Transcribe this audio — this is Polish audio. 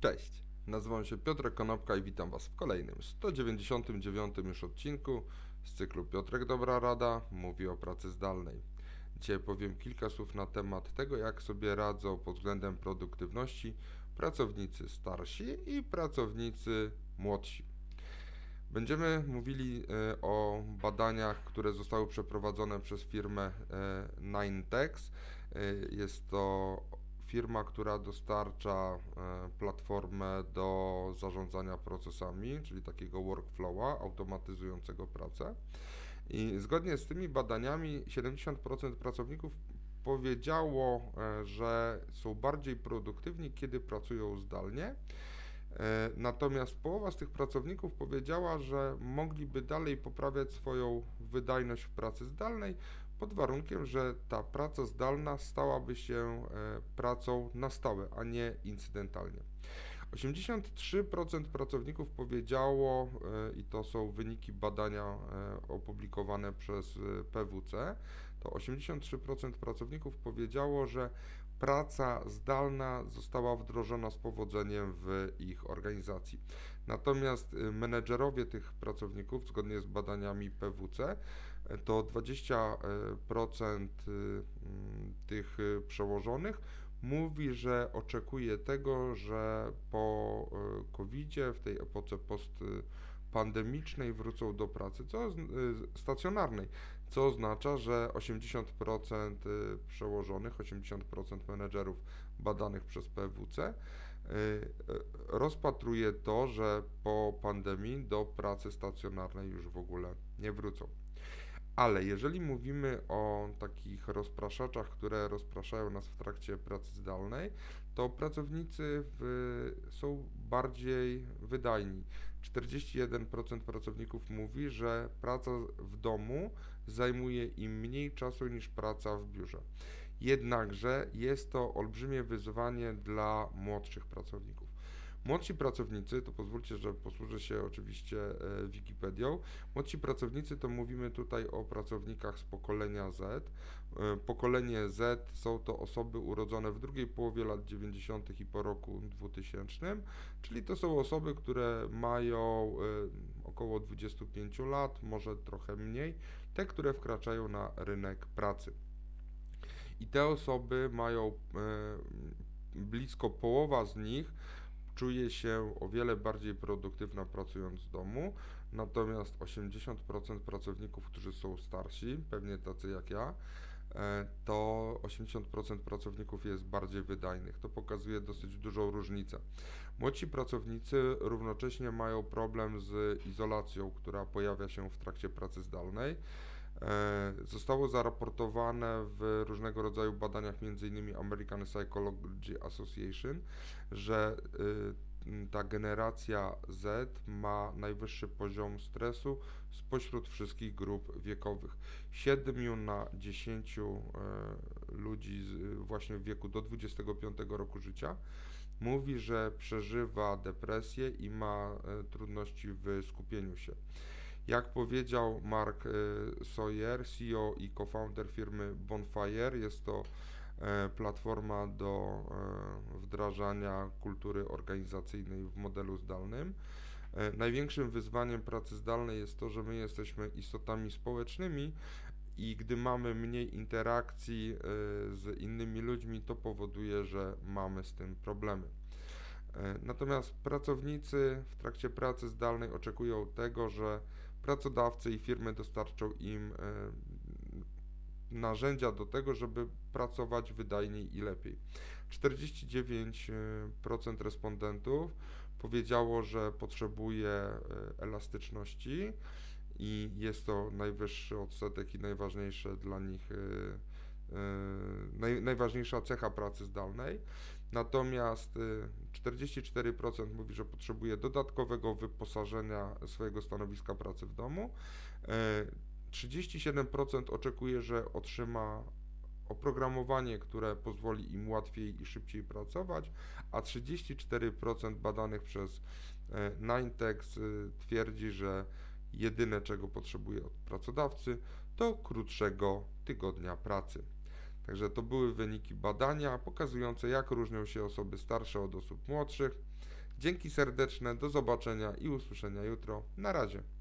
Cześć, nazywam się Piotrek Konopka i witam Was w kolejnym 199 już odcinku z cyklu Piotrek Dobra Rada mówi o pracy zdalnej. Dzisiaj powiem kilka słów na temat tego, jak sobie radzą pod względem produktywności pracownicy starsi i pracownicy młodsi. Będziemy mówili e, o badaniach, które zostały przeprowadzone przez firmę e, Ninetex. E, jest to firma, która dostarcza platformę do zarządzania procesami, czyli takiego workflowa automatyzującego pracę. I zgodnie z tymi badaniami 70% pracowników powiedziało, że są bardziej produktywni, kiedy pracują zdalnie E, natomiast połowa z tych pracowników powiedziała, że mogliby dalej poprawiać swoją wydajność w pracy zdalnej pod warunkiem, że ta praca zdalna stałaby się e, pracą na stałe, a nie incydentalnie. 83% pracowników powiedziało, e, i to są wyniki badania opublikowane przez PWC, to 83% pracowników powiedziało, że praca zdalna została wdrożona z powodzeniem w ich organizacji. Natomiast y, menedżerowie tych pracowników, zgodnie z badaniami PWC, to 20% y, mm, tych y, przełożonych mówi, że oczekuje tego, że po covid w tej epoce postpandemicznej wrócą do pracy, co stacjonarnej, co oznacza, że 80% y, przełożonych, 80% menedżerów badanych przez PWC y, y, rozpatruje to, że po pandemii do pracy stacjonarnej już w ogóle nie wrócą. Ale jeżeli mówimy o takich rozpraszaczach, które rozpraszają nas w trakcie pracy zdalnej, to pracownicy w, są bardziej wydajni. 41% pracowników mówi, że praca w domu zajmuje im mniej czasu niż praca w biurze. Jednakże jest to olbrzymie wyzwanie dla młodszych pracowników. Młodsi pracownicy, to pozwólcie, że posłużę się oczywiście e, Wikipedią. Młodsi pracownicy to mówimy tutaj o pracownikach z pokolenia Z. E, pokolenie Z są to osoby urodzone w drugiej połowie lat 90. i po roku 2000, czyli to są osoby, które mają e, około 25 lat, może trochę mniej, te, które wkraczają na rynek pracy. I te osoby mają blisko połowa z nich czuje się o wiele bardziej produktywna pracując w domu, natomiast 80% pracowników, którzy są starsi, pewnie tacy jak ja, e, to 80% pracowników jest bardziej wydajnych. To pokazuje dosyć dużą różnicę. Młodsi pracownicy równocześnie mają problem z izolacją, która pojawia się w trakcie pracy zdalnej. E, zostało zaraportowane w różnego rodzaju badaniach, m.in. American Psychology Association, że y, ta generacja Z ma najwyższy poziom stresu spośród wszystkich grup wiekowych. 7 na 10 e, ludzi właśnie w wieku do 25 roku życia mówi, że przeżywa depresję i ma e, trudności w skupieniu się. Jak powiedział Mark y, Sawyer, CEO i co-founder firmy Bonfire, jest to e, platforma do e, wdrażania kultury organizacyjnej w modelu zdalnym. E, największym wyzwaniem pracy zdalnej jest to, że my jesteśmy istotami społecznymi i gdy mamy mniej interakcji z innymi ludźmi, to powoduje, że mamy z tym problemy. Natomiast pracownicy w trakcie pracy zdalnej oczekują tego, że pracodawcy i firmy dostarczą im e, narzędzia do tego, żeby pracować wydajniej i lepiej. 49% respondentów powiedziało, że potrzebuje e, elastyczności i jest to najwyższy odsetek i najważniejsze dla nich e, naj, najważniejsza cecha pracy zdalnej. Natomiast 44% y, mówi, że potrzebuje dodatkowego wyposażenia swojego stanowiska pracy w domu. 37% y, oczekuje, że otrzyma oprogramowanie, które pozwoli im łatwiej i szybciej pracować, a 34% badanych przez y, Ninetex twierdzi, że jedyne czego potrzebuje od pracodawcy to krótszego tygodnia pracy. Także to były wyniki badania pokazujące, jak różnią się osoby starsze od osób młodszych. Dzięki serdeczne, do zobaczenia i usłyszenia jutro. Na razie.